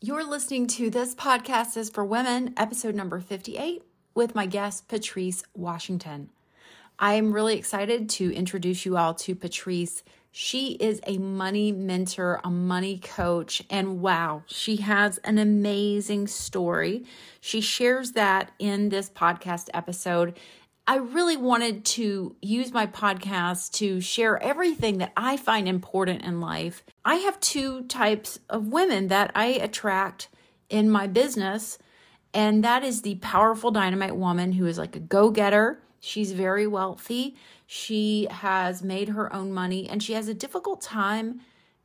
You're listening to This Podcast is for Women, episode number 58, with my guest, Patrice Washington. I'm really excited to introduce you all to Patrice. She is a money mentor, a money coach, and wow, she has an amazing story. She shares that in this podcast episode. I really wanted to use my podcast to share everything that I find important in life. I have two types of women that I attract in my business, and that is the powerful dynamite woman who is like a go getter. She's very wealthy. She has made her own money, and she has a difficult time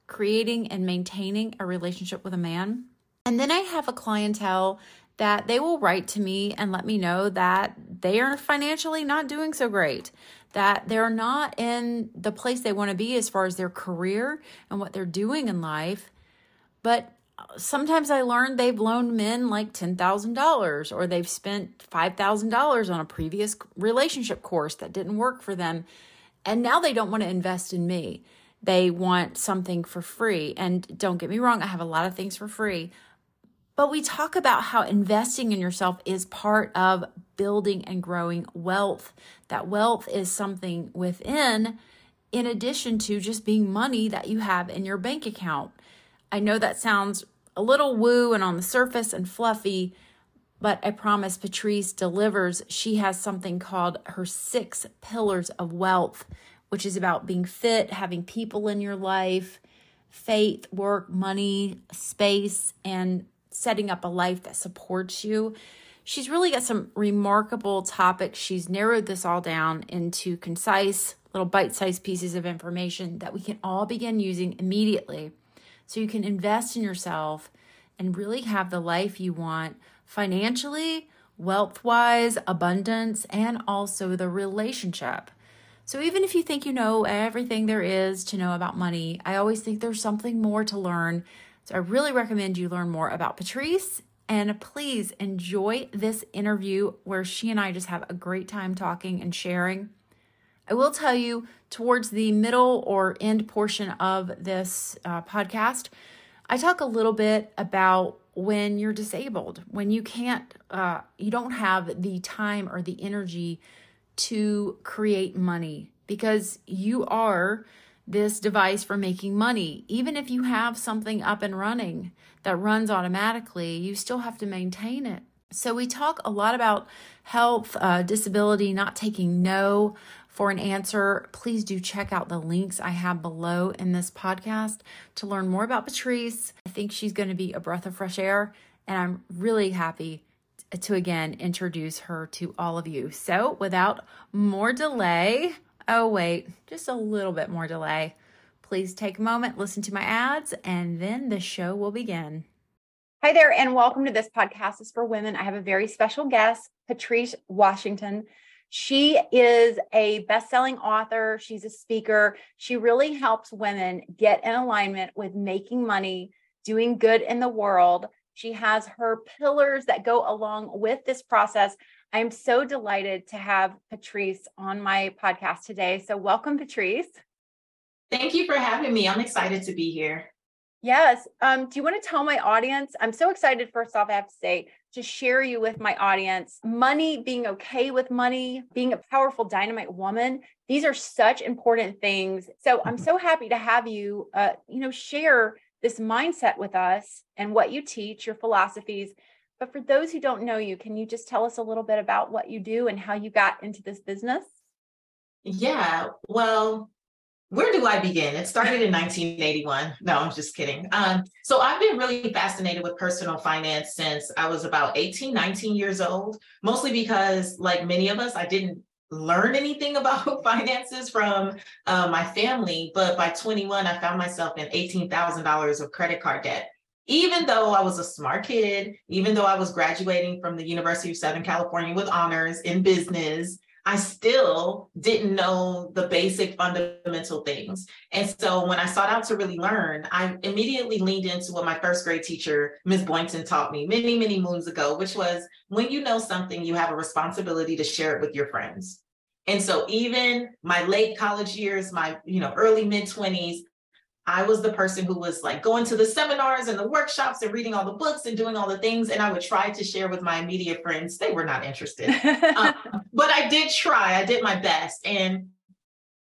creating and maintaining a relationship with a man. And then I have a clientele that they will write to me and let me know that they are financially not doing so great, that they're not in the place they want to be as far as their career and what they're doing in life. But sometimes I learned they've loaned men like $10,000 or they've spent $5,000 on a previous relationship course that didn't work for them. And now they don't want to invest in me. They want something for free. And don't get me wrong, I have a lot of things for free. But we talk about how investing in yourself is part of building and growing wealth. That wealth is something within, in addition to just being money that you have in your bank account. I know that sounds a little woo and on the surface and fluffy, but I promise Patrice delivers. She has something called her six pillars of wealth, which is about being fit, having people in your life, faith, work, money, space, and setting up a life that supports you. She's really got some remarkable topics. She's narrowed this all down into concise, little bite sized pieces of information that we can all begin using immediately so you can invest in yourself and really have the life you want financially, wealth wise, abundance, and also the relationship. So, even if you think you know everything there is to know about money, I always think there's something more to learn so I really recommend you learn more about Patrice and please enjoy this interview where she and I just have a great time talking and sharing. I will tell you towards the middle or end portion of this uh, podcast, I talk a little bit about when you're disabled, when you can't, uh, you don't have the time or the energy to create money because you are this device for making money. Even if you have something up and running that runs automatically, you still have to maintain it. So, we talk a lot about health, uh, disability, not taking no for an answer. Please do check out the links I have below in this podcast to learn more about Patrice. I think she's going to be a breath of fresh air, and I'm really happy to again introduce her to all of you. So, without more delay, Oh, wait, just a little bit more delay. Please take a moment, listen to my ads, and then the show will begin. Hi there, and welcome to this podcast is for women. I have a very special guest, Patrice Washington. She is a best-selling author, she's a speaker. She really helps women get in alignment with making money, doing good in the world. She has her pillars that go along with this process. I'm so delighted to have Patrice on my podcast today. So, welcome, Patrice. Thank you for having me. I'm excited to be here. Yes. Um, do you want to tell my audience? I'm so excited, first off, I have to say, to share you with my audience. Money, being okay with money, being a powerful dynamite woman, these are such important things. So I'm mm-hmm. so happy to have you, uh, you know, share this mindset with us and what you teach, your philosophies, but for those who don't know you, can you just tell us a little bit about what you do and how you got into this business? Yeah, well, where do I begin? It started in 1981. No, I'm just kidding. Um, so I've been really fascinated with personal finance since I was about 18, 19 years old, mostly because, like many of us, I didn't learn anything about finances from uh, my family. But by 21, I found myself in $18,000 of credit card debt even though I was a smart kid, even though I was graduating from the University of Southern California with honors in business, I still didn't know the basic fundamental things. And so when I sought out to really learn, I immediately leaned into what my first grade teacher, Ms. Boynton, taught me many, many moons ago, which was when you know something, you have a responsibility to share it with your friends. And so even my late college years, my you know early mid 20s, I was the person who was like going to the seminars and the workshops and reading all the books and doing all the things. And I would try to share with my immediate friends. They were not interested. um, but I did try, I did my best. And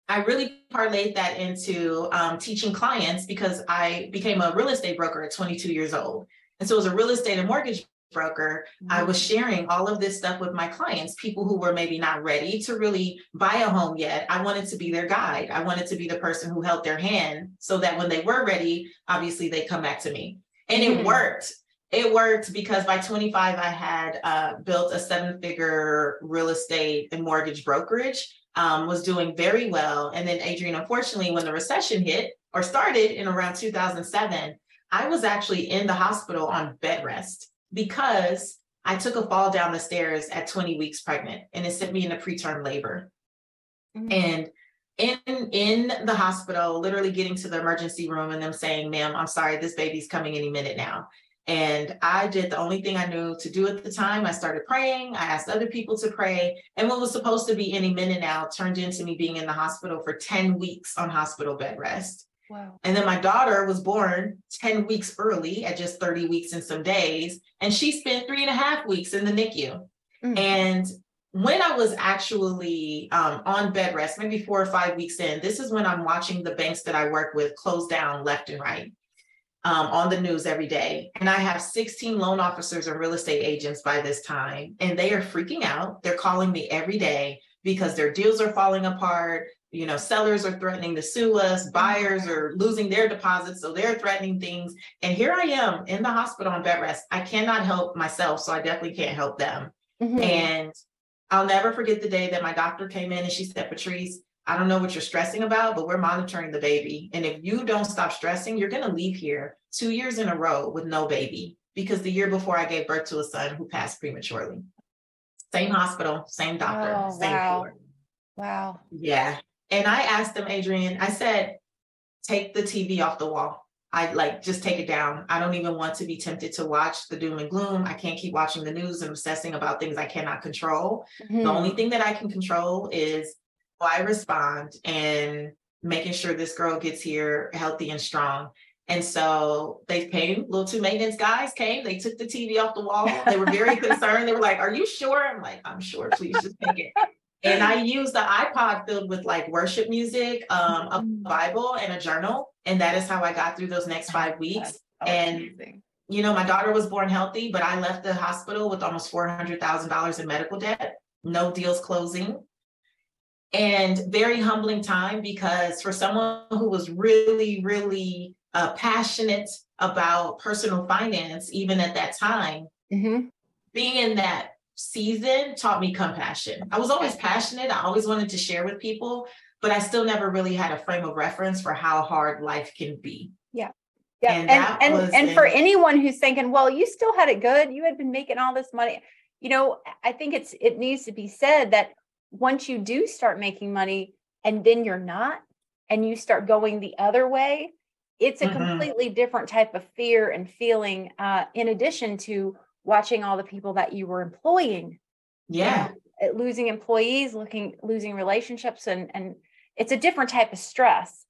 I really parlayed that into um, teaching clients because I became a real estate broker at 22 years old. And so, as a real estate and mortgage broker, mm-hmm. I was sharing all of this stuff with my clients, people who were maybe not ready to really buy a home yet. I wanted to be their guide. I wanted to be the person who held their hand so that when they were ready, obviously they come back to me. And mm-hmm. it worked. It worked because by 25, I had uh, built a seven figure real estate and mortgage brokerage, um, was doing very well. And then, Adrienne, unfortunately, when the recession hit or started in around 2007, I was actually in the hospital on bed rest because I took a fall down the stairs at 20 weeks pregnant and it sent me into preterm labor. Mm-hmm. And in in the hospital, literally getting to the emergency room and them saying, ma'am, I'm sorry, this baby's coming any minute now. And I did the only thing I knew to do at the time. I started praying. I asked other people to pray. And what was supposed to be any minute now turned into me being in the hospital for 10 weeks on hospital bed rest. Wow. And then my daughter was born 10 weeks early at just 30 weeks and some days. And she spent three and a half weeks in the NICU. Mm-hmm. And when I was actually um, on bed rest, maybe four or five weeks in, this is when I'm watching the banks that I work with close down left and right um, on the news every day. And I have 16 loan officers and real estate agents by this time, and they are freaking out. They're calling me every day because their deals are falling apart you know sellers are threatening to sue us buyers are losing their deposits so they're threatening things and here i am in the hospital on bed rest i cannot help myself so i definitely can't help them mm-hmm. and i'll never forget the day that my doctor came in and she said patrice i don't know what you're stressing about but we're monitoring the baby and if you don't stop stressing you're going to leave here two years in a row with no baby because the year before i gave birth to a son who passed prematurely same hospital same doctor oh, same wow. floor Wow. Yeah. And I asked them, Adrienne, I said, take the TV off the wall. I like just take it down. I don't even want to be tempted to watch the doom and gloom. I can't keep watching the news and obsessing about things I cannot control. Mm-hmm. The only thing that I can control is how I respond and making sure this girl gets here healthy and strong. And so they came, little two maintenance guys came, they took the TV off the wall. They were very concerned. They were like, Are you sure? I'm like, I'm sure, please just take it and I used the iPod filled with like worship music, um, a mm. Bible, and a journal. And that is how I got through those next five weeks. and you know, my daughter was born healthy, but I left the hospital with almost four hundred thousand dollars in medical debt, no deals closing, and very humbling time because for someone who was really, really uh, passionate about personal finance, even at that time, mm-hmm. being in that season taught me compassion. I was always passionate. I always wanted to share with people, but I still never really had a frame of reference for how hard life can be. Yeah. Yeah. And and and, and for anyone who's thinking, well, you still had it good. You had been making all this money. You know, I think it's it needs to be said that once you do start making money and then you're not and you start going the other way, it's a mm-hmm. completely different type of fear and feeling uh, in addition to watching all the people that you were employing. Yeah. You know, losing employees looking losing relationships and and it's a different type of stress.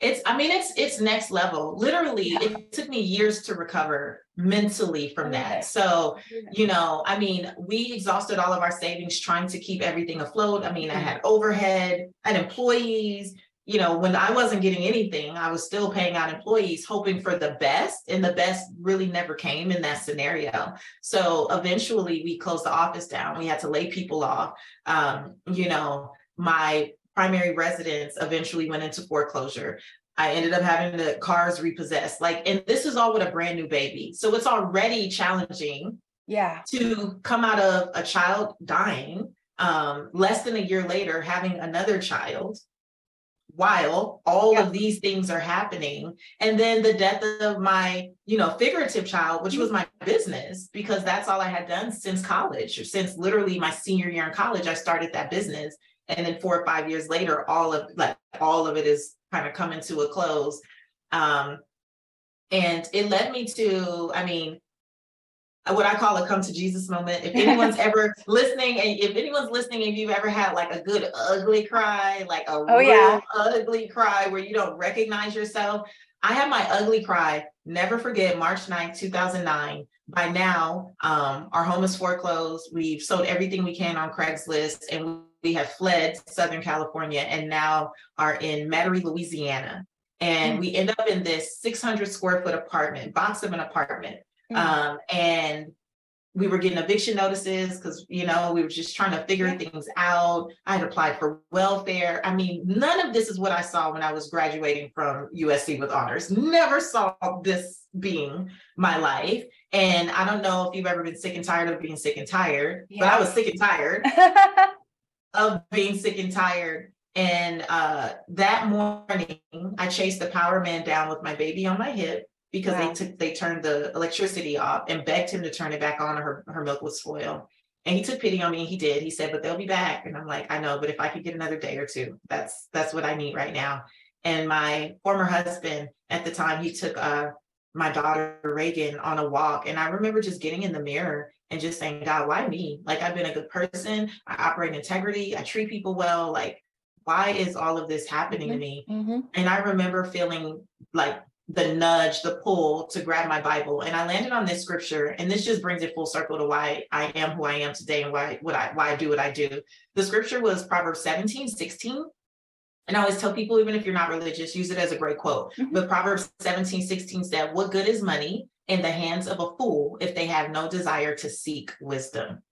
It's i mean it's it's next level. Literally yeah. it took me years to recover mentally from that. So you know i mean we exhausted all of our savings trying to keep everything afloat. I mean mm-hmm. i had overhead and employees you know, when I wasn't getting anything, I was still paying out employees, hoping for the best, and the best really never came in that scenario. So eventually, we closed the office down. We had to lay people off. Um, you know, my primary residence eventually went into foreclosure. I ended up having the cars repossessed. Like, and this is all with a brand new baby. So it's already challenging. Yeah. To come out of a child dying, um, less than a year later, having another child while all yeah. of these things are happening. And then the death of my you know figurative child which was my business because that's all i had done since college or since literally my senior year in college i started that business. And then four or five years later all of like all of it is kind of coming to a close. Um and it led me to i mean what I call a come to Jesus moment. If anyone's ever listening, and if anyone's listening, if you've ever had like a good ugly cry, like a oh, real yeah. ugly cry where you don't recognize yourself, I had my ugly cry. Never forget March 9th, 2009. By now, um, our home is foreclosed. We've sold everything we can on Craigslist and we have fled Southern California and now are in Metairie, Louisiana. And mm-hmm. we end up in this 600 square foot apartment, box of an apartment Mm-hmm. Um, and we were getting eviction notices because you know we were just trying to figure things out. I had applied for welfare. I mean none of this is what i saw when i was graduating from usc with honors. Never saw this being my life. And i don't know if you've ever been sick and tired of being sick and tired yeah. but i was sick and tired of being sick and tired. And uh, that morning i chased the power man down with my baby on my hip because wow. they took they turned the electricity off and begged him to turn it back on or her, her milk would spoil. And he took pity on me and he did. He said, but they'll be back. And I'm like, I know, but if I could get another day or two, that's that's what I need right now. And my former husband at the time, he took uh my daughter Reagan on a walk. And I remember just getting in the mirror and just saying, God, why me? Like I've been a good person. I operate integrity. I treat people well. Like, why is all of this happening mm-hmm. to me? Mm-hmm. And I remember feeling like the nudge, the pull to grab my Bible. And I landed on this scripture, and this just brings it full circle to why I am who I am today and why what I why I do what I do. The scripture was Proverbs 17, 16. And I always tell people, even if you're not religious, use it as a great quote. Mm-hmm. But Proverbs 17, 16 said, What good is money in the hands of a fool if they have no desire to seek wisdom?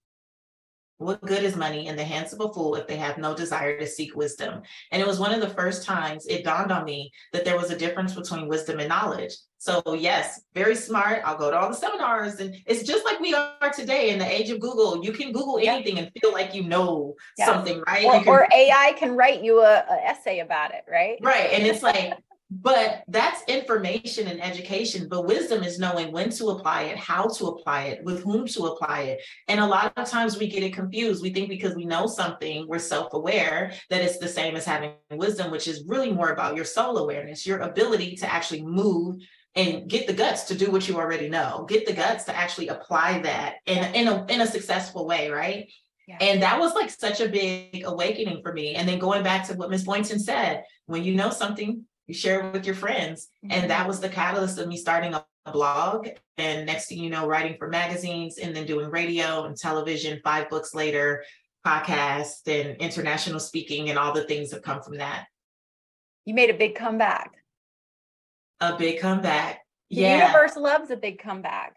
What good is money in the hands of a fool if they have no desire to seek wisdom? And it was one of the first times it dawned on me that there was a difference between wisdom and knowledge. So, yes, very smart. I'll go to all the seminars. And it's just like we are today in the age of Google. You can Google anything and feel like you know yeah. something, right? Or, can, or, AI can write you a, a essay about it, right? Right. And it's like, but that's information and education but wisdom is knowing when to apply it how to apply it with whom to apply it and a lot of times we get it confused we think because we know something we're self-aware that it's the same as having wisdom which is really more about your soul awareness your ability to actually move and get the guts to do what you already know get the guts to actually apply that in, in, a, in a successful way right yeah. And that was like such a big awakening for me. And then going back to what Ms. Boynton said, when you know something, you share it with your friends. Mm-hmm. And that was the catalyst of me starting a blog. And next thing you know, writing for magazines and then doing radio and television, five books later, podcast and international speaking and all the things that come from that. You made a big comeback. A big comeback. The yeah. universe loves a big comeback.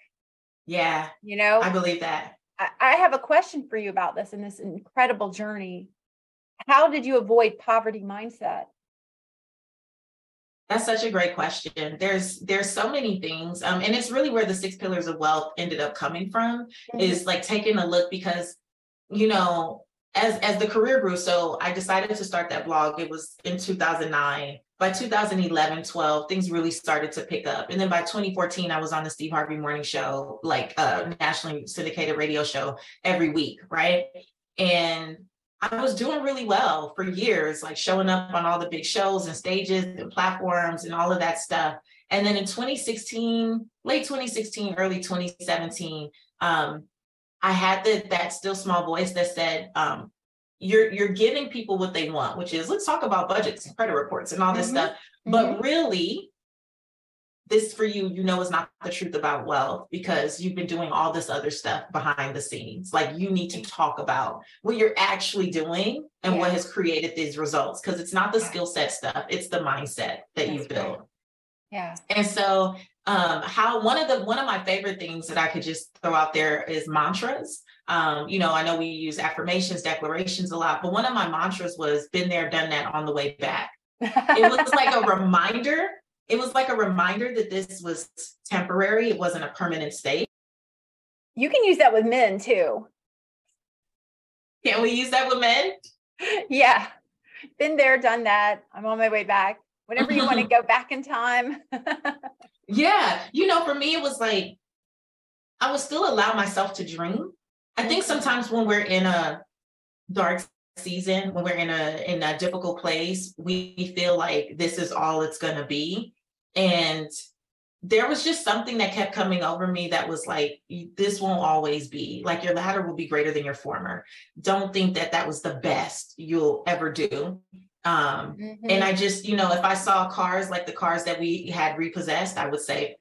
Yeah. You know, I believe that. I, I have a question for you about this and this incredible journey. How did you avoid poverty mindset? That's such a great question. There's there's so many things, um, and it's really where the six pillars of wealth ended up coming from. Mm-hmm. Is like taking a look because, you know, as as the career grew. So I decided to start that blog. It was in 2009. By 2011, 12, things really started to pick up. And then by 2014, I was on the Steve Harvey Morning Show, like a nationally syndicated radio show every week, right? And I was doing really well for years, like showing up on all the big shows and stages and platforms and all of that stuff. And then in 2016, late 2016, early 2017, um, I had the, that still small voice that said, um, you're you're giving people what they want, which is let's talk about budgets and credit reports and all this mm-hmm. stuff. But mm-hmm. really, this for you, you know, is not the truth about wealth because you've been doing all this other stuff behind the scenes. Like you need to talk about what you're actually doing and yeah. what has created these results because it's not the skill set stuff, it's the mindset that you build. Right. Yeah. And so um how one of the one of my favorite things that I could just throw out there is mantras. Um, you know, I know we use affirmations, declarations a lot, but one of my mantras was been there, done that on the way back. it was like a reminder it was like a reminder that this was temporary, it wasn't a permanent state. You can use that with men too. Can we use that with men? Yeah. Been there, done that. I'm on my way back. Whenever you want to go back in time. yeah. You know, for me, it was like I would still allow myself to dream. I think mm-hmm. sometimes when we're in a dark season when we're in a in a difficult place we feel like this is all it's going to be. And there was just something that kept coming over me that was like this won't always be. Like your latter will be greater than your former. Don't think that that was the best you'll ever do. Um mm-hmm. and i just you know if i saw cars like the cars that we had repossessed i would say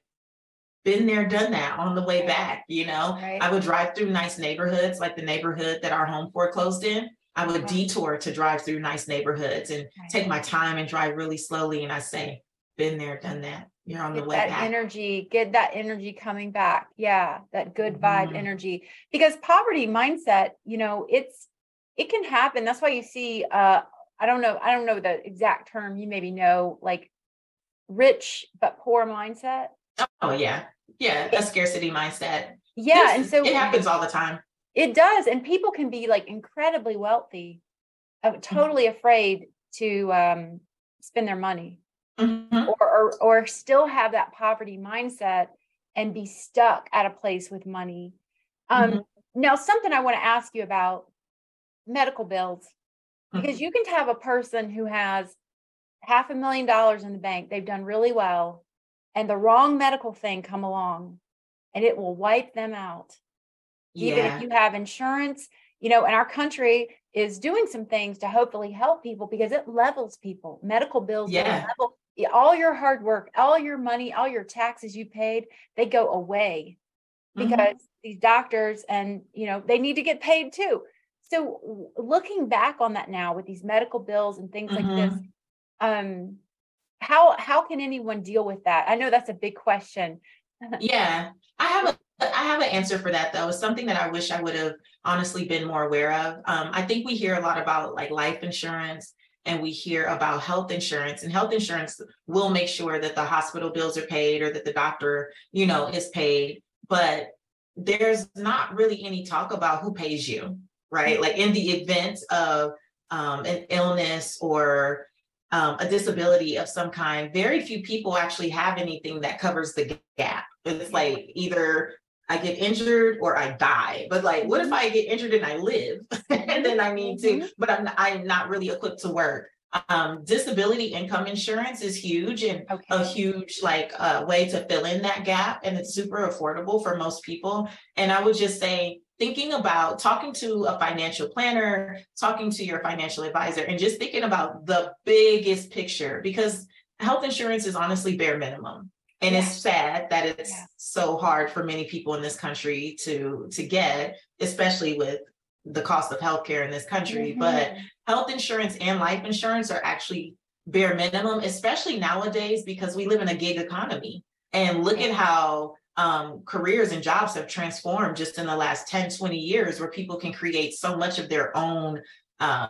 been there done that on the way back you know? Right. i would drive through nice neighborhoods like the neighborhood that our home foreclosed in i would right. detour to drive through nice neighborhoods and right. take my time and drive really slowly and i say been there done that you're on get the way that back. energy get that energy coming back yeah that good vibe mm-hmm. energy because poverty mindset you know it's it can happen that's why you see uh i don't know i don't know the exact term you maybe know like rich but poor mindset oh yeah yeah a scarcity mindset yeah and so it happens all the time it does and people can be like incredibly wealthy uh, totally mm-hmm. afraid to um spend their money mm-hmm. or, or or still have that poverty mindset and be stuck at a place with money. Um, mm-hmm. Now, something I want to ask you about medical bills, because mm-hmm. you can have a person who has half a million dollars in the bank, they've done really well, and the wrong medical thing come along, and it will wipe them out. Yeah. Even if you have insurance, you know, and our country is doing some things to hopefully help people because it levels people. Medical bills yeah. level all your hard work, all your money, all your taxes you paid, they go away mm-hmm. because mm-hmm. these doctors and you know they need to get paid too. So looking back on that now with these medical bills and things mm-hmm. like this, mm-hmm. um, how how can anyone deal with that? I know that's a big question. Yeah, I have a I have an answer for that though. It's something that I wish I would have honestly been more aware of. Um, I think we hear a lot about like life insurance and we hear about health insurance and health insurance will make sure that the hospital bills are paid or that the doctor you know is paid but there's not really any talk about who pays you right like in the event of um, an illness or um, a disability of some kind very few people actually have anything that covers the gap it's like either I get injured or I die. But like, what if mm-hmm. I get injured and I live and then I need to, mm-hmm. but I'm I'm not really equipped to work. Um, disability income insurance is huge and okay. a huge like uh, way to fill in that gap, and it's super affordable for most people. And I would just say, thinking about talking to a financial planner, talking to your financial advisor, and just thinking about the biggest picture because health insurance is honestly bare minimum and it's sad that it's yeah. so hard for many people in this country to to get especially with the cost of healthcare in this country mm-hmm. but health insurance and life insurance are actually bare minimum especially nowadays because we live in a gig economy and look at how um, careers and jobs have transformed just in the last 10 20 years where people can create so much of their own um,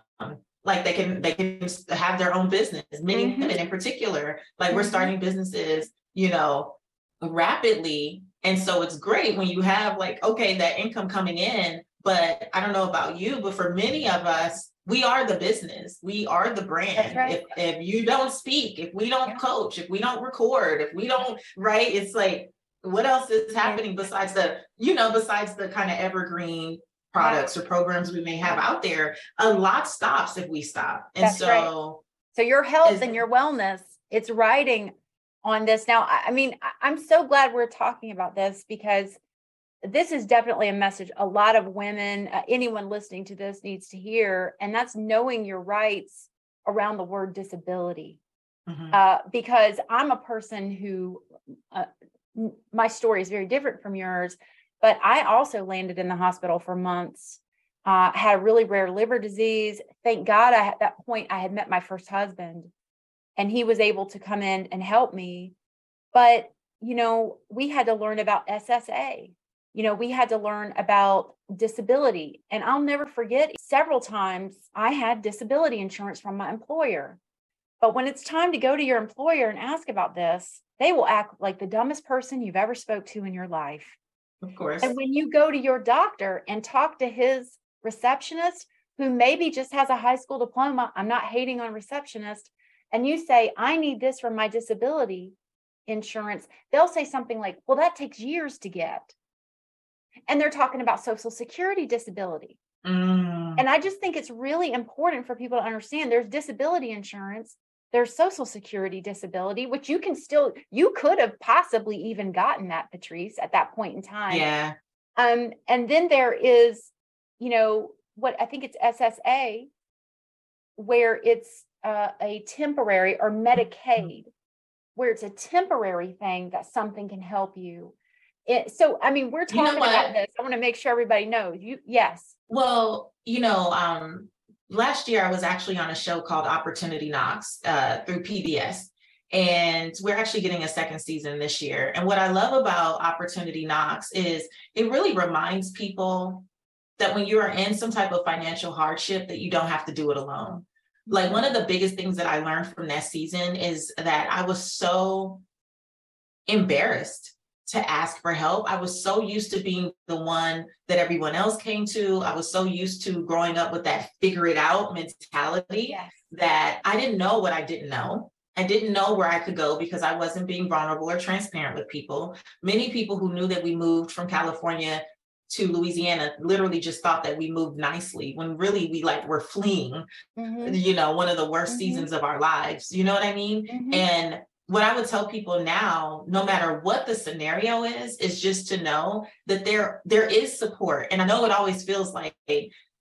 like they can they can have their own business many mm-hmm. women in particular like mm-hmm. we're starting businesses you know, rapidly. And so it's great when you have like, okay, that income coming in. But I don't know about you, but for many of us, we are the business. We are the brand. Right. If, if you don't speak, if we don't yeah. coach, if we don't record, if we don't, right? It's like, what else is happening besides the, you know, besides the kind of evergreen products or programs we may have out there? A lot stops if we stop. And That's so, right. so your health and your wellness, it's riding on this. Now, I mean, I'm so glad we're talking about this because this is definitely a message a lot of women, uh, anyone listening to this needs to hear, and that's knowing your rights around the word disability. Mm-hmm. Uh, because I'm a person who, uh, my story is very different from yours, but I also landed in the hospital for months. Uh, had a really rare liver disease. Thank God, I, at that point, I had met my first husband and he was able to come in and help me. But you know we had to learn about ssa you know we had to learn about disability. And i'll never forget several times i had disability insurance from my employer. But when it's time to go to your employer and ask about this they will act like the dumbest person you've ever spoke to in your life of course and when you go to your doctor and talk to his receptionist who maybe just has a high school diploma i'm not hating on receptionist and you say, I need this for my disability insurance, they'll say something like, well, that takes years to get. And they're talking about Social Security disability. Mm. And I just think it's really important for people to understand there's disability insurance their social security disability, which you can still, you could have possibly even gotten that, Patrice, at that point in time. Yeah. Um, and then there is, you know, what I think it's SSA, where it's uh, a temporary or. Medicaid, where it's a temporary thing that something can help you. It, so, I mean, we're You know talking about this. I want to make sure everybody knows. You, yes. Well, you know, um, last year I was actually on a show called Opportunity Knocks uh, through PBS. And we're actually getting a second season this year. And what I love about Opportunity Knocks is it really reminds people that when you are in some type of financial hardship, that you don't have to do it alone. Like one of the biggest things that I learned from that season is that I was so embarrassed to ask for help. I was so used to being the one that everyone else came to. I was so used to growing up with that figure it out mentality Yes. that I didn't know what I didn't know. I didn't know where I could go because I wasn't being vulnerable or transparent with people. Many people who knew that we moved from California to Louisiana literally just thought that we moved nicely when really we like were fleeing, Mhm, you know, one of the worst Mhm. seasons of our lives. You know what I mean? mhm. And what I would tell people now, no matter what the scenario is, is just to know that there there is support. And I know it always feels like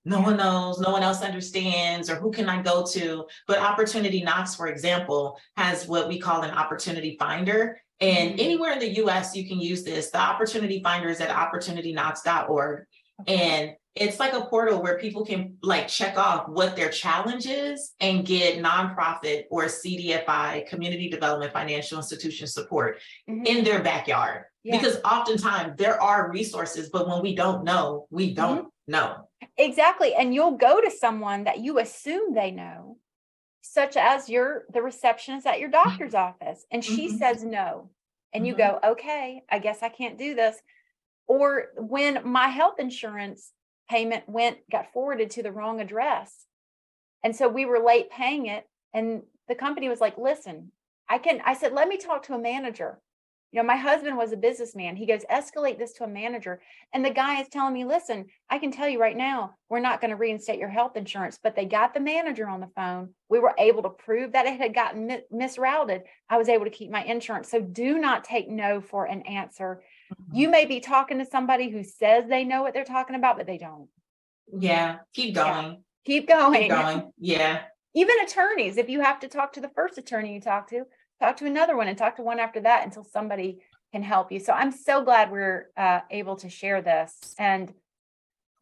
no one knows, no one else understands, or who can I go to? But Opportunity Knocks, for example, has what we call an opportunity finder. And Mhm. anywhere in the US, you can use this. The opportunity finder is at opportunityknocks.org. And it's like a portal where people can like check off what their challenge is and get nonprofit or CDFI, community development financial institution support Mhm. in their backyard. Yeah. Because oftentimes there are resources, but when we don't know, we don't know. Exactly. And you'll go to someone that you assume they know, such as your the receptionist at your doctor's office, and she Mhm. says no. And you Mhm. go, okay, I guess I can't do this. Or when my health insurance payment went, got forwarded to the wrong address. And so we were late paying it. And the company was like, listen, I can, I said, let me talk to a manager. You know, my husband was a businessman. He goes, escalate this to a manager. And the guy is telling me, listen, I can tell you right now, we're not going to reinstate your health insurance. But they got the manager on the phone. We were able to prove that it had gotten mi- misrouted. I was able to keep my insurance. So do not take no for an answer. You may be talking to somebody who says they know what they're talking about, but they don't. Yeah, keep Yeah. going. Keep going. Keep going. Yeah. Even attorneys, if you have to talk to the first attorney you talk to, talk to another one and talk to one after that until somebody can help you. So I'm so glad we're uh, able to share this. And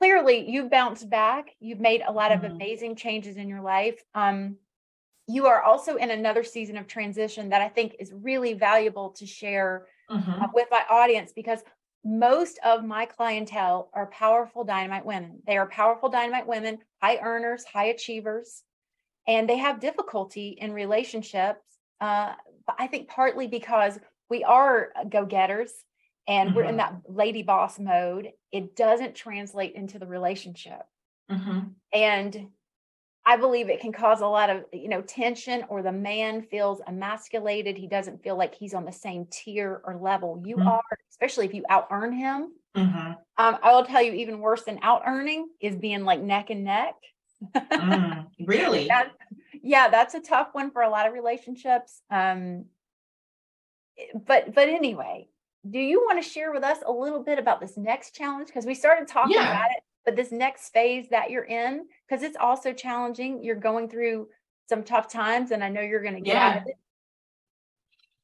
clearly, you've bounced back. You've made a lot of Mhm. amazing changes in your life. Um, you are also in another season of transition that I think is really valuable to share Mhm. uh, with my audience because most of my clientele are powerful dynamite women. They are powerful dynamite women, high earners, high achievers, and they have difficulty in relationships. Uh, but I think partly because we are go getters and we're in Mhm. that lady boss mode, it doesn't translate into the relationship. Mhm. And I believe it can cause a lot of, you know, tension or the man feels emasculated. He doesn't feel like he's on the same tier or level you Mhm. are, especially if you out earn him. Mhm. Um, I will tell you, even worse than out earning is being like neck and neck. Mm. Really? That- yeah, that's a tough one for a lot of relationships. Um, but but anyway, do you want to share with us a little bit about this next challenge? Because we started talking Yeah. about it, but this next phase that you're in, because it's also challenging. You're going through some tough times, and I know you're going to get out of it.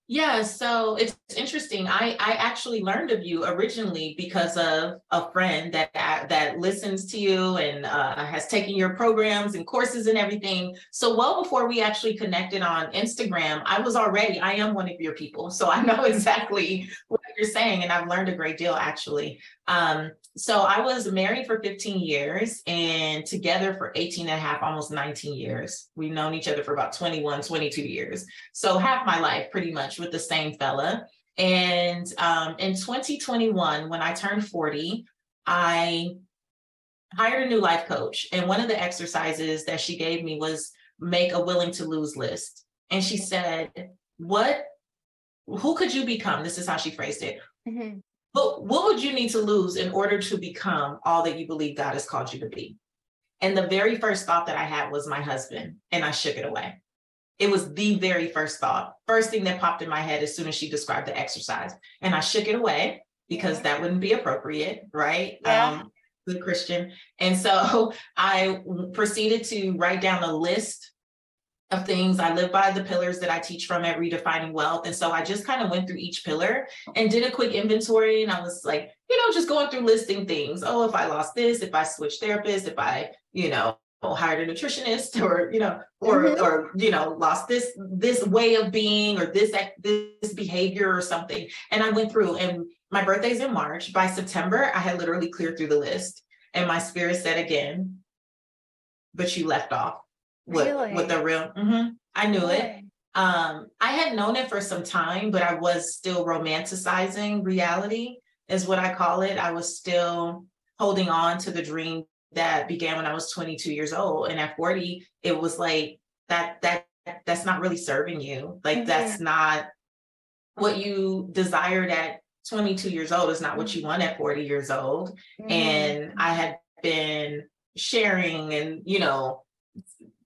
Yeah, so it's interesting. I I actually learned of you originally because of a friend that that listens to you and uh, has taken your programs and courses and everything. So well before we actually connected on Instagram, I was already I am one of your people, so I know exactly what you're saying, and I've learned a great deal actually. Um, so I was married for 15 years and together for 18 and a half, almost 19 years. We've known each other for about 21, 22 years. So half my life pretty much with the same fella. And um, in 2021, when I turned 40, I hired a new life coach. And one of the exercises that she gave me was make a willing to lose list. And she said, What, who could you become? This is how she phrased it. Mhm. But what would you need to lose in order to become all that you believe God has called you to be? And the very first thought that I had was my husband, and I shook it away. It was the very first thought, first thing that popped in my head as soon as she described the exercise. And I shook it away because that wouldn't be appropriate, right? Yeah. Um, good Christian. And so I proceeded to write down a list of things. I live by the pillars that I teach from at Redefining Wealth. And so I just kind of went through each pillar and did a quick inventory. And I was like, you know, just going through listing things. Oh, if I lost this, if I switched therapists, if I, you know, hired a nutritionist or you know or mm-hmm. or you know lost this this way of being or this this behavior or something and i went through and my birthday's in march by september i had literally cleared through the list and my spirit said again but you left off with really? with the real mm-hmm, i knew really? it um i had known it for some time but i was still romanticizing reality is what i call it i was still holding on to the dream that began when I was 22 years old. And at 40, it was like that that that's not really serving you. Like mm-hmm. that's not what you desired at 22 years old is not what you want at 40 years old. Mm-hmm. And I had been sharing and you know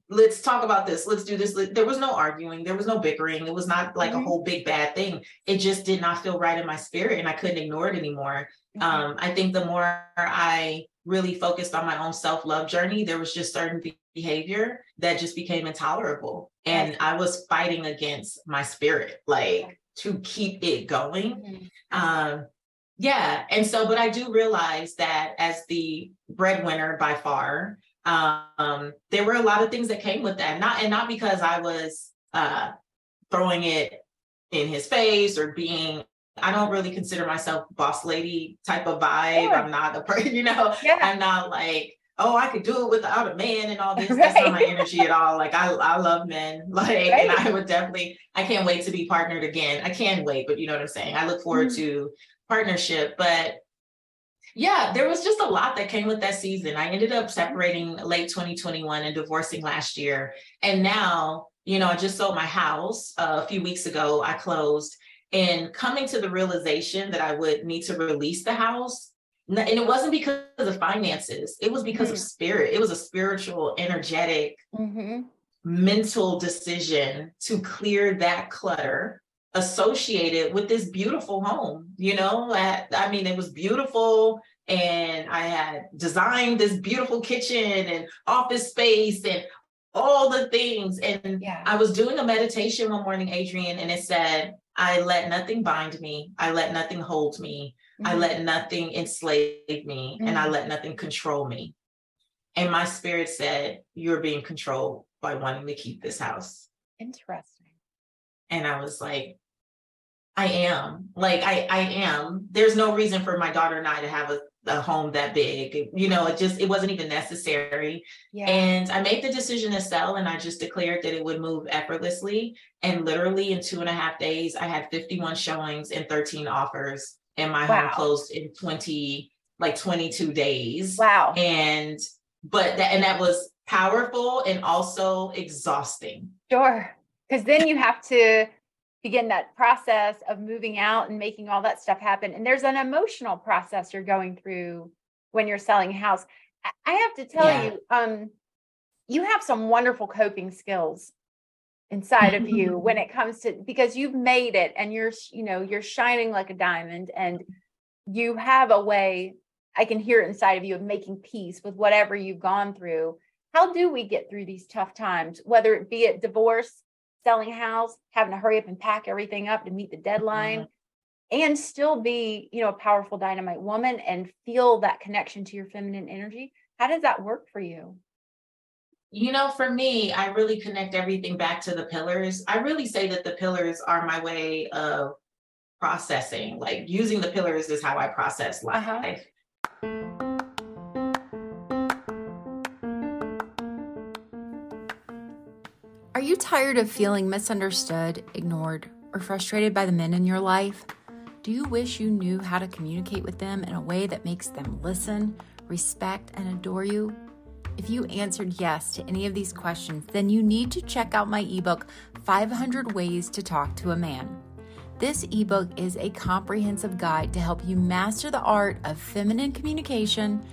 let's talk about this let's do this there was no arguing there was no bickering it was not like mm-hmm. a whole big bad thing it just did not feel right in my spirit and i couldn't ignore it anymore mm-hmm. um, i think the more i really focused on my own self-love journey there was just certain behavior that just became intolerable. And i was fighting against my spirit like to keep it going. Mm-hmm. um yeah and so but i do realize that as the breadwinner by far um there were a lot of things that came with that not and not because i was uh throwing it in his face or being I don't really consider myself boss lady type of vibe. I'm not a person, you know, yeah. I'm not like, oh, I could do it without a man and all this. Right. That's not my energy at all. Like I, I love men. Like, right. and I would definitely, I can't wait to be partnered again. I can wait, but you know what I'm saying? I look forward mm-hmm. to partnership. But yeah, there was just a lot that came with that season. I ended up separating late 2021 and divorcing last year. And now, you know, I just sold my house uh, a few weeks ago. I closed and coming to the realization that I would need to release the house. And it wasn't because of the finances, it was because mm-hmm. of spirit. It was a spiritual, energetic, mm-hmm. mental decision to clear that clutter associated with this beautiful home. You know, I, I mean, it was beautiful and I had designed this beautiful kitchen and office space and all the things. And yeah. I was doing a meditation one morning, Adrienne, and it said, I let nothing bind me. I let nothing hold me. Mm-hmm. I let nothing enslave me mm-hmm. and I mm-hmm. let nothing control me. And my spirit said, You're being controlled by wanting to keep this house. Interesting. And I was like, I am. Like I I am. There's no reason for my daughter and I to have a a home that big. You know, it just it wasn't even necessary. Yeah. And I made the decision to sell and I just declared that it would move effortlessly. And literally in two and a half days, I had 51 showings and 13 offers. And my wow. home closed in 20, like 22 days. Wow. And but that and that was powerful and also exhausting. Sure. Because then you have to begin that process of moving out and making all that stuff happen. And there's an emotional process you're going through when you're selling a house. I have to tell yeah. you, um, you have some wonderful coping skills inside of you when it comes to because you've made it and you're you know you're shining like a diamond and you have a way i can hear it inside of you of making peace with whatever you've gone through how do we get through these tough times whether it be it divorce selling a house, having to hurry up and pack everything up to meet the deadline, mm-hmm. and still be, you know, a powerful dynamite woman and feel that connection to your feminine energy. How does that work for you? You know, for me, I really connect everything back to the pillars. I really say that the pillars are my way of processing. Like using the pillars is how I process life. Uh-huh. You tired of feeling misunderstood, ignored, or frustrated by the men in your life? Do you wish you knew how to communicate with them in a way that makes them listen, respect, and adore you? If you answered yes to any of these questions, then you need to check out my ebook, 500 Ways to Talk to a Man. This ebook is a comprehensive guide to help you master the art of feminine communication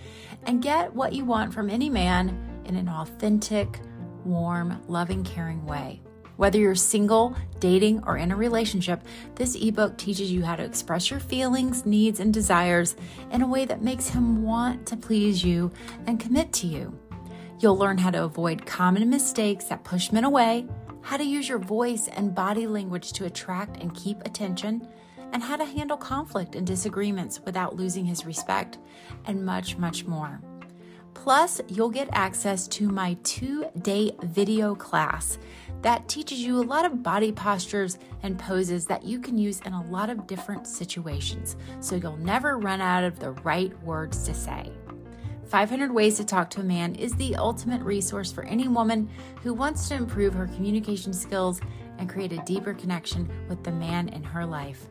and get what you want from any man in an authentic, warm, loving, caring way. Whether you're single, dating, or in a relationship, this ebook teaches you how to express your feelings, needs, and desires in a way that makes him want to please you and commit to you. You'll learn how to avoid common mistakes that push men away, how to use your voice and body language to attract and keep attention, and how to handle conflict and disagreements without losing his respect, and much, much more. Plus, you'll get access to my two day video class that teaches you a lot of body postures and poses that you can use in a lot of different situations, so you'll never run out of the right words to say. 500 Ways to Talk to a Man is the ultimate resource for any woman who wants to improve her communication skills and create a deeper connection with the man in her life.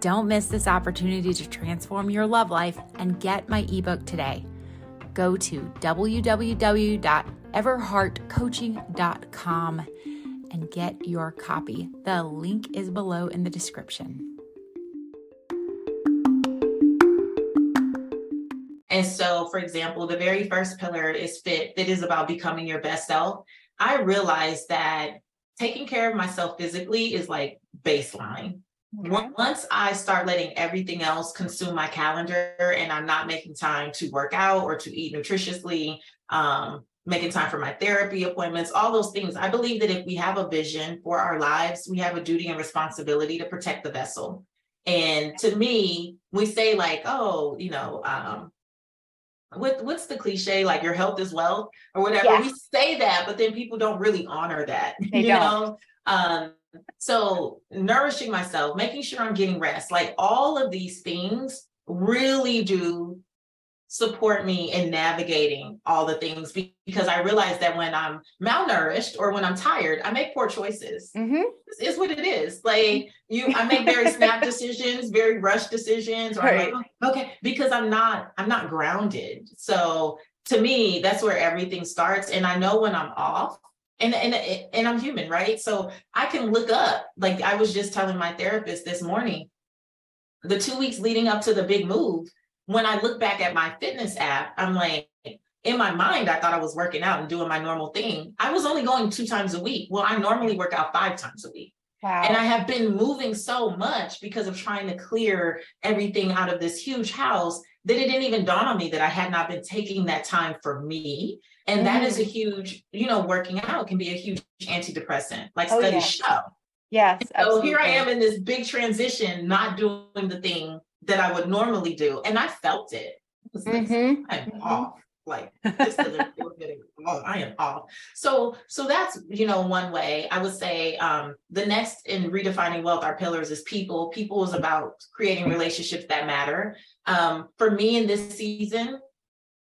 Don't miss this opportunity to transform your love life and get my ebook today. Go to www.everheartcoaching.com and get your copy. The link is below in the description. And so, for example, the very first pillar is fit. Fit is about becoming your best self. I realized that taking care of myself physically is like baseline. Okay. Once I start letting everything else consume my calendar and I'm not making time to work out or to eat nutritiously, um, making time for my therapy appointments, all those things, I believe that if we have a vision for our lives, we have a duty and responsibility to protect the vessel. And to me, we say like, oh, you know, um, what what's the cliche like your health is wealth or whatever yeah. we say that but then people don't really honor that they you don't. know um so nourishing myself making sure i'm getting rest like all of these things really do support me in navigating all the things because I realize that when I'm malnourished or when I'm tired, I make poor choices. Mm-hmm. This is what it is. Like you, I make very snap decisions, very rush decisions, or right. Like, oh, okay, because I'm not, I'm not grounded. So to me, that's where everything starts. And I know when I'm off. And, and and I'm human, right? So I can look up. Like I was just telling my therapist this morning, the two weeks leading up to the big move, when I look back at my fitness app, I'm like, in my mind, I thought I was working out and doing my normal thing. I was only going two times a week. Well, I normally work out five times a week. Wow. And I have been moving so much because of trying to clear everything out of this huge house that it didn't even dawn on me that I had not been taking that time for me. And mm. that is a mm. huge, you know, working out can be a huge antidepressant, like oh, studies yeah. show. Yes. so here I am in this big transition, not doing the thing that I would normally do. And I felt it. it mm-hmm. I'm mm-hmm. off. Like this doesn't feel good I am off. So so that's you know one way I would say um the next in redefining wealth, our pillars is people. People is about creating relationships that matter. Um for me in this season,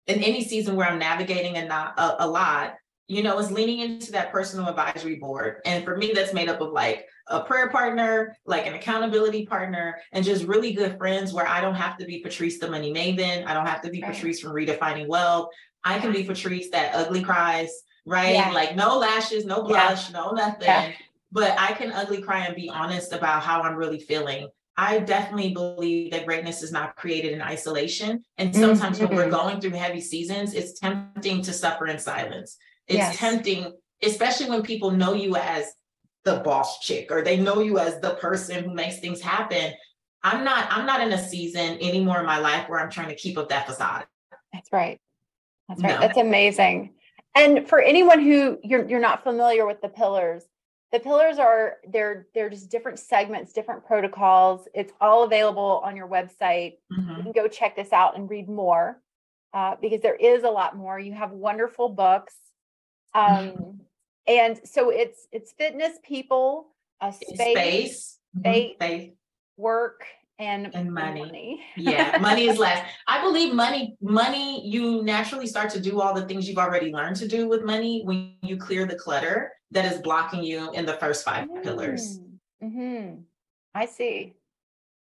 in any season where I'm navigating and not a, a lot, you know, is leaning into that personal advisory board. And for me, that's made up of like a prayer partner, like an accountability partner, and just really good friends where I don't have to be Patrice the money maven. I don't have to be right. Patrice from redefining wealth. I can be Patrice that ugly cries, right? Yeah. Like no lashes, no blush, yeah. no nothing. Yeah. But I can ugly cry and be honest about how I'm really feeling. I definitely believe that greatness is not created in isolation. And sometimes mm-hmm. when we're mm-hmm. going through heavy seasons, it's tempting to suffer in silence. It's yes. tempting, especially when people know you as the boss chick or they know you as the person who makes things happen. I'm not I'm not in a season anymore in my life where I'm trying to keep up that facade. That's right. That's right. No. That's amazing. And for anyone who you're you're not familiar with the pillars, the pillars are they're they're just different segments, different protocols. It's all available on your website. Mm-hmm. You can go check this out and read more uh, because there is a lot more. You have wonderful books. Um, mm-hmm. And so it's it's fitness, people, a space, space, faith, faith, work, and, and money. money. yeah, money is last. I believe money, money, you naturally start to do all the things you've already learned to do with money when you clear the clutter that is blocking you in the first five mm. pillars. Mm-hmm. I see.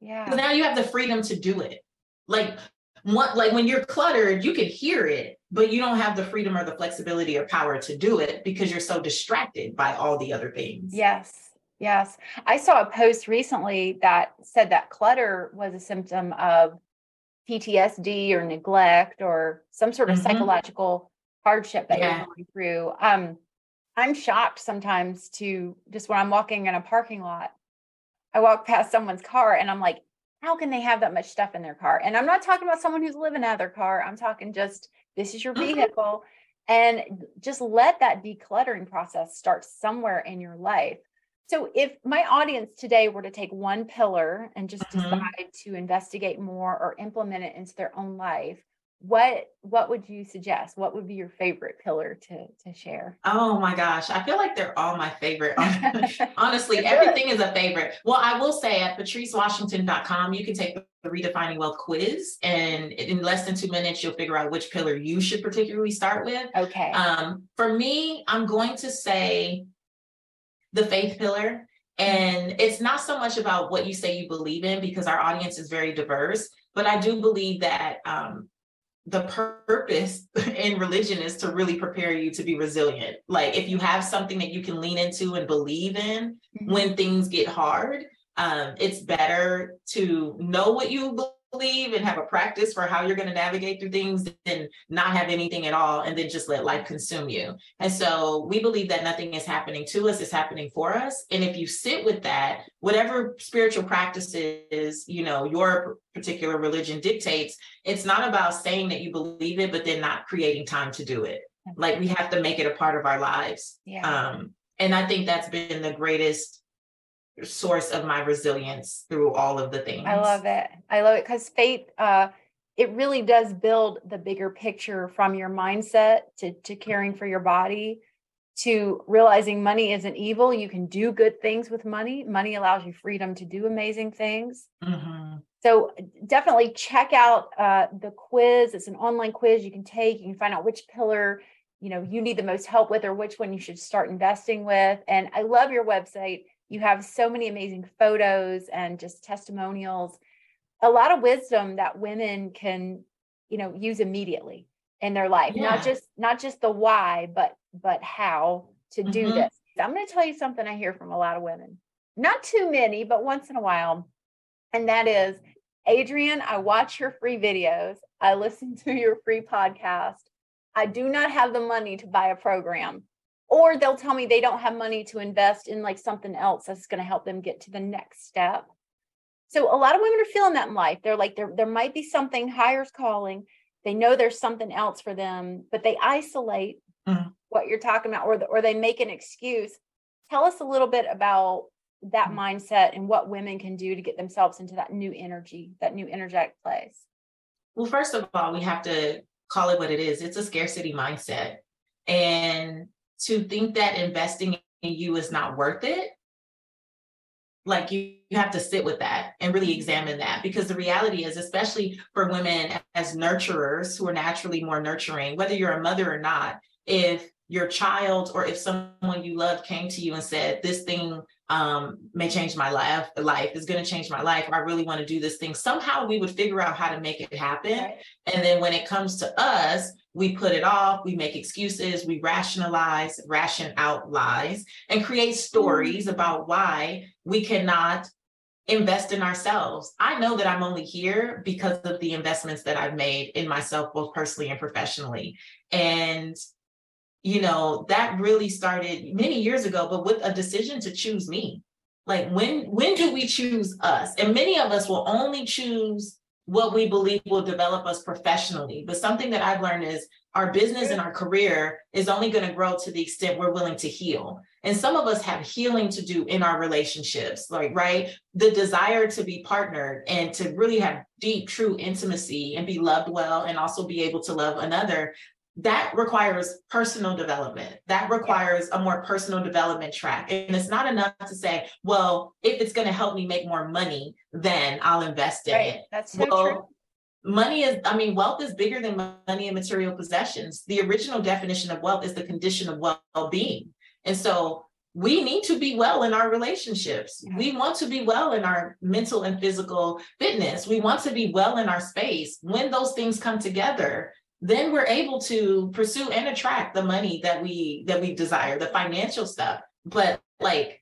Yeah. So now you have the freedom to do it. Like what like when you're cluttered, you can hear it, but you don't have the freedom or the flexibility or power to do it because you're so distracted by all the other things. Yes. Yes. I saw a post recently that said that clutter was a symptom of PTSD or neglect or some sort of mm-hmm. psychological hardship that yeah. you're going through. Um, I'm shocked sometimes to just when I'm walking in a parking lot, I walk past someone's car and I'm like, how can they have that much stuff in their car? And I'm not talking about someone who's living out of their car. I'm talking just this is your Mhm. vehicle. And just let that decluttering process start somewhere in your life. So if my audience today were to take one pillar and just Mhm. decide to investigate more or implement it into their own life, what what would you suggest? What would be your favorite pillar to to share? Oh my gosh, I feel like they're all my favorite. Honestly, everything is a favorite. Well, I will say at patricewashington.com, you can take the Redefining Wealth quiz, and in less than two minutes, you'll figure out which pillar you should particularly start with. Okay. Um, for me, I'm going to say the faith pillar. And it's not so much about what you say you believe in because our audience is very diverse, but I do believe that um, the purpose in religion is to really prepare you to be resilient. Like if you have something that you can lean into and believe in Mhm. when things get hard, um, it's better to know what you believe and have a practice for how you're going to navigate through things than not have anything at all and then just let life consume you. And so we believe that nothing is happening to us, it's happening for us. And if you sit with that, whatever spiritual practices, you know, your particular religion dictates, it's not about saying that you believe it, but then not creating time to do it. Like we have to make it a part of our lives. yeah. Um, and I think that's been the greatest source of my resilience through all of the things. I love it. I love it because faith, uh, it really does build the bigger picture from your mindset to, to caring for your body to realizing money isn't evil. You can do good things with money. Money allows you freedom to do amazing things. Mhm. So definitely check out uh, the quiz. It's an online quiz you can take. You can find out which pillar you know you need the most help with, or which one you should start investing with. And I love your website. You have so many amazing photos and just testimonials. A lot of wisdom that women can, you know, use immediately in their life. Yeah. Not just not just the why, but but how to do Mhm. this. I'm going to tell you something I hear from a lot of women. Not too many, but once in a while. And that is, Adrienne, I watch your free videos. I listen to your free podcast. I do not have the money to buy a program. Or they'll tell me they don't have money to invest in like something else that's going to help them get to the next step. So a lot of women are feeling that in life. They're like, there, there might be something higher's calling. They know there's something else for them, but they isolate Mhm. what you're talking about, or, the, or they make an excuse. Tell us a little bit about that mindset and what women can do to get themselves into that new energy, that new energetic place. Well, first of all, we have to call it what it is. It's a scarcity mindset. And to think that investing in you is not worth it, like you, you have to sit with that and really examine that because the reality is, especially for women as nurturers who are naturally more nurturing, whether you're a mother or not, if your child or if someone you love came to you and said, This thing um, may change my life, life is going to change my life, I really want to do this thing, somehow we would figure out how to make it happen. And then when it comes to us, we put it off, we make excuses, we rationalize, ration out lies, and create stories mm. about why we cannot invest in ourselves. I know that I'm only here because of the investments that I've made in myself, both personally and professionally. And you know, that really started many years ago, but with a decision to choose me. Like when when do we choose us? And many of us will only choose what we believe will develop us professionally. But something that I've learned is our business and our career is only going to grow to the extent we're willing to heal. And some of us have healing to do in our relationships, like, right? The desire to be partnered and to really have deep, true intimacy and be loved well and also be able to love another. That requires personal development. That requires a more personal development track. And it's not enough to say, well, if it's going to help me make more money, then I'll invest in Right. it That's so true. money is, I mean, wealth is bigger than money and material possessions. The original definition of wealth is the condition of well-being. And so we need to be well in our relationships. We want to be well in our mental and physical fitness. We want to be well in our space. When those things come together, then we're able to pursue and attract the money that we that we desire, the financial stuff. But like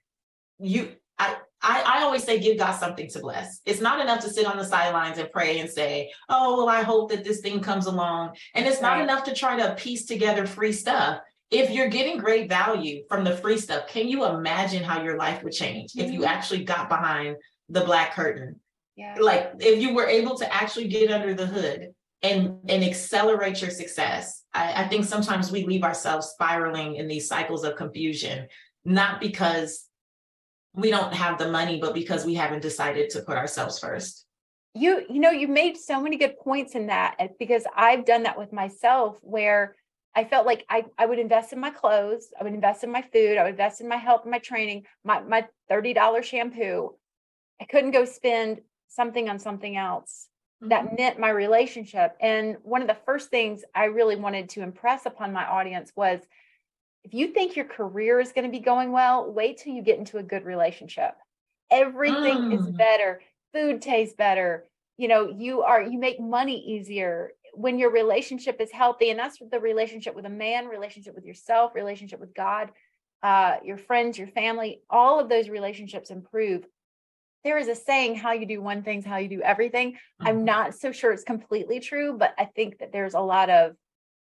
you I I, I always say give God something to bless. It's not enough to sit on the sidelines and pray and say, oh, well, I hope that this thing comes along. And it's not Right. enough to try to piece together free stuff. if you're getting great value from the free stuff, can you imagine how your life would change if you Mhm. actually got behind the black curtain? Yeah. Like if you were able to actually get under the hood and and accelerate your success. I, I think sometimes we leave ourselves spiraling in these cycles of confusion, not because we don't have the money, but because we haven't decided to put ourselves first. you you know you made so many good points in that eh, because i've done that with myself where i felt like i i would invest in my clothes i would invest in my food i would invest in my health my training my my $30 shampoo i couldn't go spend something on something else that meant my relationship and one of the first things i really wanted to impress upon my audience was if you think your career is going to be going well wait till you get into a good relationship everything is Mm. better food tastes better you know you are you make money easier when your relationship is healthy and that's the relationship with a man relationship with yourself relationship with god uh, your friends your family all of those relationships improve there is a saying how you do one thing's how you do everything i'm Mhm. not so sure it's completely true but i think that there's a lot of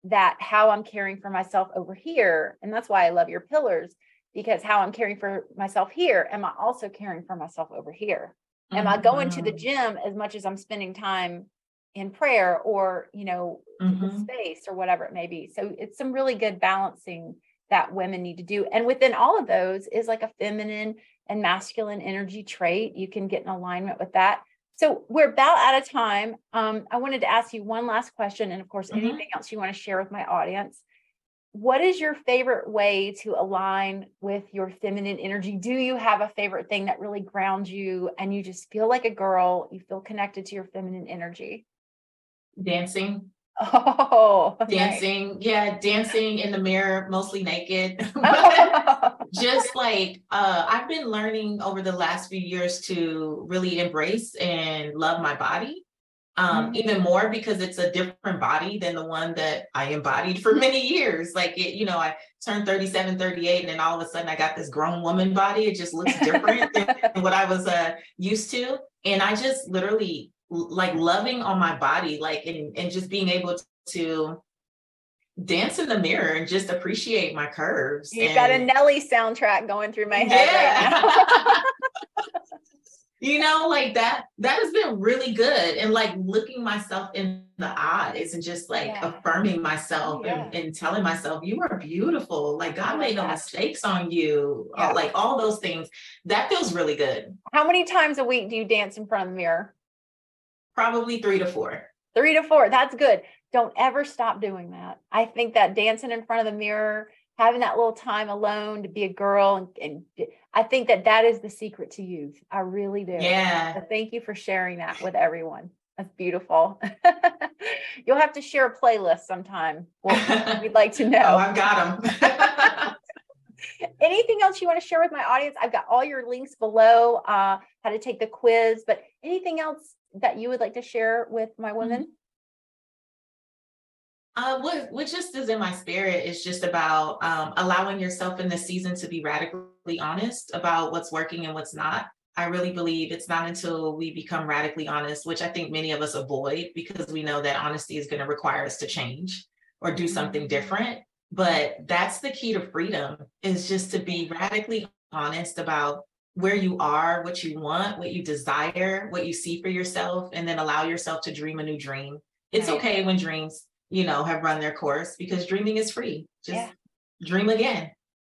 that how i'm caring for myself over here and that's why i love your pillars because how i'm caring for myself here am i also caring for myself over here am i going to the Mhm. gym as much as i'm spending time in prayer or you know Mhm. space or whatever it may be so it's some really good balancing that women need to do and within all of those is like a feminine and masculine energy trait you can get in alignment with that so we're about out of time um, i wanted to ask you one last question and of course Mhm. anything else you want to share with my audience what is your favorite way to align with your feminine energy? Do you have a favorite thing that really grounds you and you just feel like a girl? You feel connected to your feminine energy? Dancing, Oh, nice. dancing, yeah, dancing in the mirror, mostly naked. Oh, just like uh I've been learning over the last few years to really embrace and love my body. Um, Mhm. even more because it's a different body than the one that I embodied for many years. Like it, you know, I turned 37, 38, and then all of a sudden I got this grown woman body. It just looks different than what I was uh used to. And I just literally like loving on my body, like and, and just being able to dance in the mirror and just appreciate my curves. you got a Nelly soundtrack going through my head right now. you know, like that, that has been really good. And like looking myself in the eyes and just like Yeah. affirming myself yeah. and, and telling myself, you are beautiful. Like God made no mistakes on you. Uh, like all those things. That feels really good. How many times a week do you dance in front of the mirror? Probably three to four. Three to four. That's good. Don't ever stop doing that. I think that dancing in front of the mirror, having that little time alone to be a girl, and, and I think that that is the secret to youth. I really do. Yeah. So thank you for sharing that with everyone. That's beautiful. You'll have to share a playlist sometime. Well, we'd like to know. Oh, I've got them. Anything else you want to share with my audience? I've got all your links below, uh, how to take the quiz, but anything else that you would like to share with my women? Uh, what what just is in my spirit is just about um, allowing yourself in this season to be radically honest about what's working and what's not. I really believe it's not until we become radically honest, which I think many of us avoid because we know that honesty is going to require us to change or do something Mhm. different. But that's the key to freedom is just to be radically honest about where you are, what you want, what you desire, what you see for yourself, and then allow yourself to dream a new dream. It's okay when dreams you know, have run their course because dreaming is free. Just Yeah. dream again.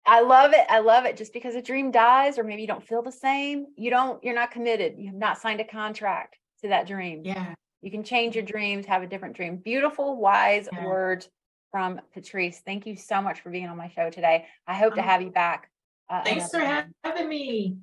I love it. I love it. Just because a dream dies, or maybe you don't feel the same, you don't, you're not committed. You have not signed a contract to that dream. Yeah. You can change your dreams, have a different dream. Beautiful, wise Yeah. words from Patrice. Thank you so much for being on my show today. I hope to Oh. have you back. uh, Thanks for time. having me.